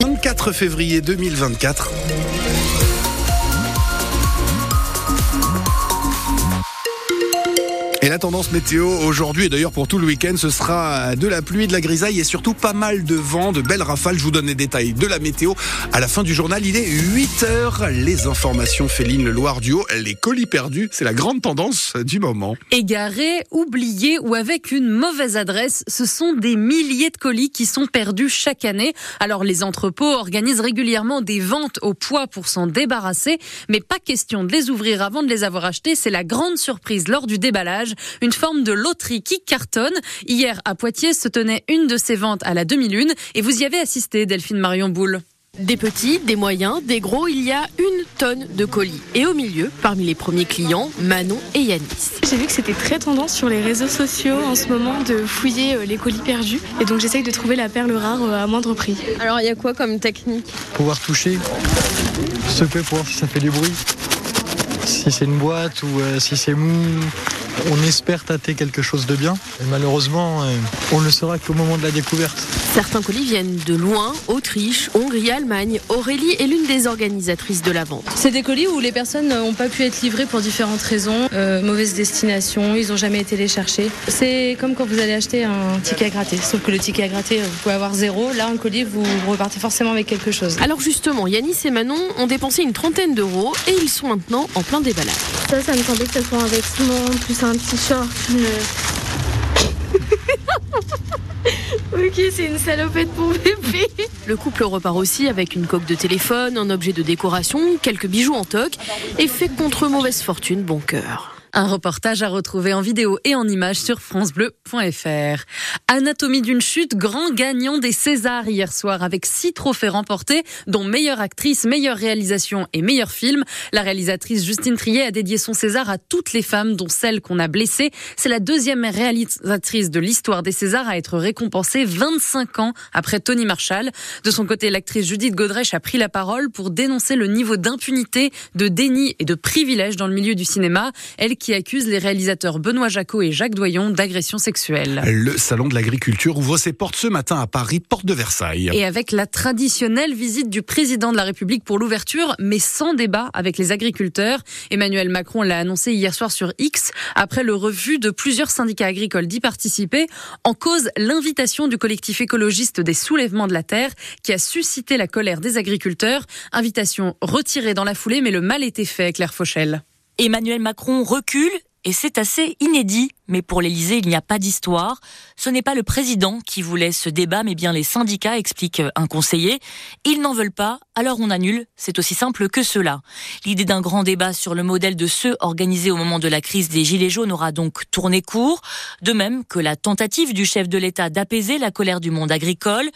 24 février 2024. Et la tendance météo aujourd'hui et d'ailleurs pour tout le week-end, ce sera de la pluie, de la grisaille et surtout pas mal de vent, de belles rafales. Je vous donne les détails de la météo à la fin du journal. Il est 8 heures. Les informations Féline Le Loir du Haut, les colis perdus, c'est la grande tendance du moment. Égarés, oubliés ou avec une mauvaise adresse, ce sont des milliers de colis qui sont perdus chaque année. Alors les entrepôts organisent régulièrement des ventes au poids pour s'en débarrasser, mais pas question de les ouvrir avant de les avoir achetés. C'est la grande surprise lors du déballage une forme de loterie qui cartonne. Hier, à Poitiers, se tenait une de ces ventes à la demi-lune et vous y avez assisté, Delphine Marion Boule. Des petits, des moyens, des gros, il y a une tonne de colis. Et au milieu, parmi les premiers clients, Manon et Yanis. J'ai vu que c'était très tendance sur les réseaux sociaux en ce moment de fouiller euh, les colis perdus. Et donc j'essaye de trouver la perle rare euh, à moindre prix. Alors il y a quoi comme technique? Pouvoir toucher, secouer pour voir si ça fait du bruit. Si c'est une boîte ou euh, si c'est mou, on espère tâter quelque chose de bien. Et malheureusement, euh, on ne le saura qu'au moment de la découverte. Certains colis viennent de loin, Autriche, Hongrie, Allemagne. Aurélie est l'une des organisatrices de la vente. C'est des colis où les personnes n'ont pas pu être livrées pour différentes raisons. Euh, mauvaise destination, ils n'ont jamais été les chercher. C'est comme quand vous allez acheter un ticket à gratter. Sauf que le ticket à gratter, vous pouvez avoir zéro. Là, un colis, vous repartez forcément avec quelque chose. Alors justement, Yanis et Manon ont dépensé une trentaine d'euros et ils sont maintenant en plein déballage. Ça, ça me semblait que ce soit un vêtement, plus un petit short, une... ok, c'est une salopette pour bébé. Le couple repart aussi avec une coque de téléphone, un objet de décoration, quelques bijoux en toc et fait contre mauvaise fortune bon cœur. Un reportage à retrouver en vidéo et en images sur francebleu.fr. Anatomie d'une chute, grand gagnant des Césars hier soir avec six trophées remportés, dont meilleure actrice, meilleure réalisation et meilleur film. La réalisatrice Justine Triet a dédié son César à toutes les femmes, dont celle qu'on a blessée. C'est la deuxième réalisatrice de l'histoire des Césars à être récompensée 25 ans après Tony Marshall. De son côté, l'actrice Judith Godrèche a pris la parole pour dénoncer le niveau d'impunité, de déni et de privilège dans le milieu du cinéma. Elle qui accuse les réalisateurs Benoît Jacot et Jacques Doyon d'agression sexuelle. Le salon de l'agriculture ouvre ses portes ce matin à Paris, porte de Versailles. Et avec la traditionnelle visite du président de la République pour l'ouverture, mais sans débat avec les agriculteurs. Emmanuel Macron l'a annoncé hier soir sur X, après le refus de plusieurs syndicats agricoles d'y participer, en cause l'invitation du collectif écologiste des soulèvements de la terre, qui a suscité la colère des agriculteurs. Invitation retirée dans la foulée, mais le mal était fait, Claire Fauchel. Emmanuel Macron recule et c'est assez inédit. Mais pour l'Élysée, il n'y a pas d'histoire. Ce n'est pas le président qui voulait ce débat, mais bien les syndicats, explique un conseiller. Ils n'en veulent pas, alors on annule. C'est aussi simple que cela. L'idée d'un grand débat sur le modèle de ceux organisés au moment de la crise des Gilets jaunes aura donc tourné court. De même que la tentative du chef de l'État d'apaiser la colère du monde agricole.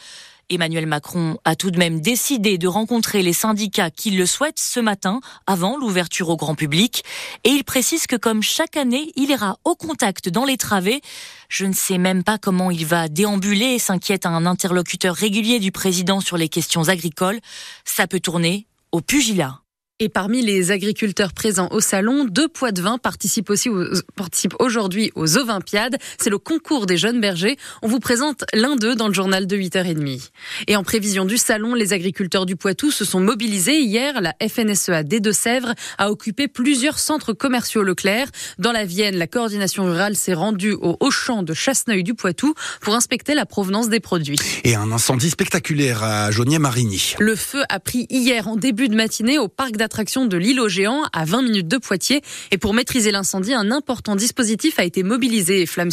Emmanuel Macron a tout de même décidé de rencontrer les syndicats qui le souhaitent ce matin, avant l'ouverture au grand public. Et il précise que comme chaque année, il ira au contact dans les travées. Je ne sais même pas comment il va déambuler, s'inquiète un interlocuteur régulier du président sur les questions agricoles. Ça peut tourner au pugilat. Et parmi les agriculteurs présents au salon, deux poids de vin participent aussi participent aujourd'hui aux Olympiades. C'est le concours des jeunes bergers. On vous présente l'un d'eux dans le journal de 8h30. Et en prévision du salon, les agriculteurs du Poitou se sont mobilisés. Hier, la FNSEA des Deux-Sèvres a occupé plusieurs centres commerciaux Leclerc. Dans la Vienne, la coordination rurale s'est rendue au Auchan de Chasseneuil du Poitou pour inspecter la provenance des produits. Et un incendie spectaculaire à Jaunier-Marigny. Le feu a pris hier en début de matinée au parc d'attractions de l'île aux géants à 20 minutes de Poitiers. Et pour maîtriser l'incendie, un important dispositif a été mobilisé, Flamme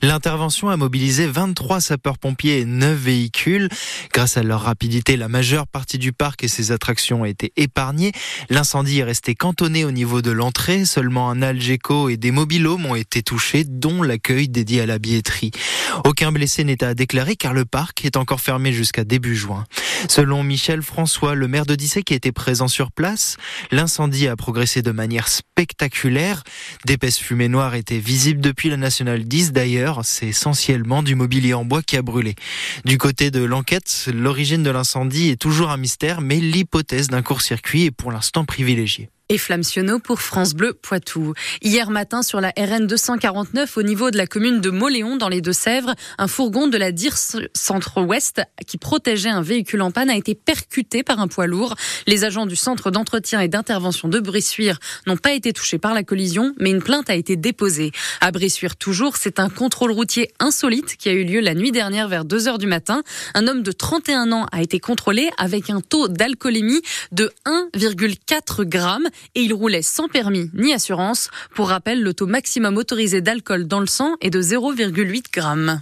L'intervention a mobilisé 23 sapeurs-pompiers et 9 véhicules. Grâce à leur rapidité, la majeure partie du parc et ses attractions ont été épargnées. L'incendie est resté cantonné au niveau de l'entrée. Seulement un Algeco et des mobilhomes ont été touchés, dont l'accueil dédié à la billetterie. Aucun blessé n'est à déclarer car le parc est encore fermé jusqu'à début juin. Selon Michel François, le maire de Dissé qui était présent sur place, l'incendie a progressé de manière spectaculaire. D'épaisses fumées noires étaient visibles depuis la nationale 10 d'ailleurs c'est essentiellement du mobilier en bois qui a brûlé. Du côté de l'enquête, l'origine de l'incendie est toujours un mystère, mais l'hypothèse d'un court-circuit est pour l'instant privilégiée. Et Flamsionneau pour France Bleu Poitou. Hier matin, sur la RN 249, au niveau de la commune de Moléon, dans les Deux-Sèvres, un fourgon de la DIR Centre-Ouest qui protégeait un véhicule en panne a été percuté par un poids lourd. Les agents du centre d'entretien et d'intervention de Brissuire n'ont pas été touchés par la collision, mais une plainte a été déposée. À Brissuire toujours, c'est un contrôle routier insolite qui a eu lieu la nuit dernière vers 2 heures du matin. Un homme de 31 ans a été contrôlé avec un taux d'alcoolémie de 1,4 grammes et il roulait sans permis ni assurance. Pour rappel, le taux maximum autorisé d'alcool dans le sang est de 0,8 grammes.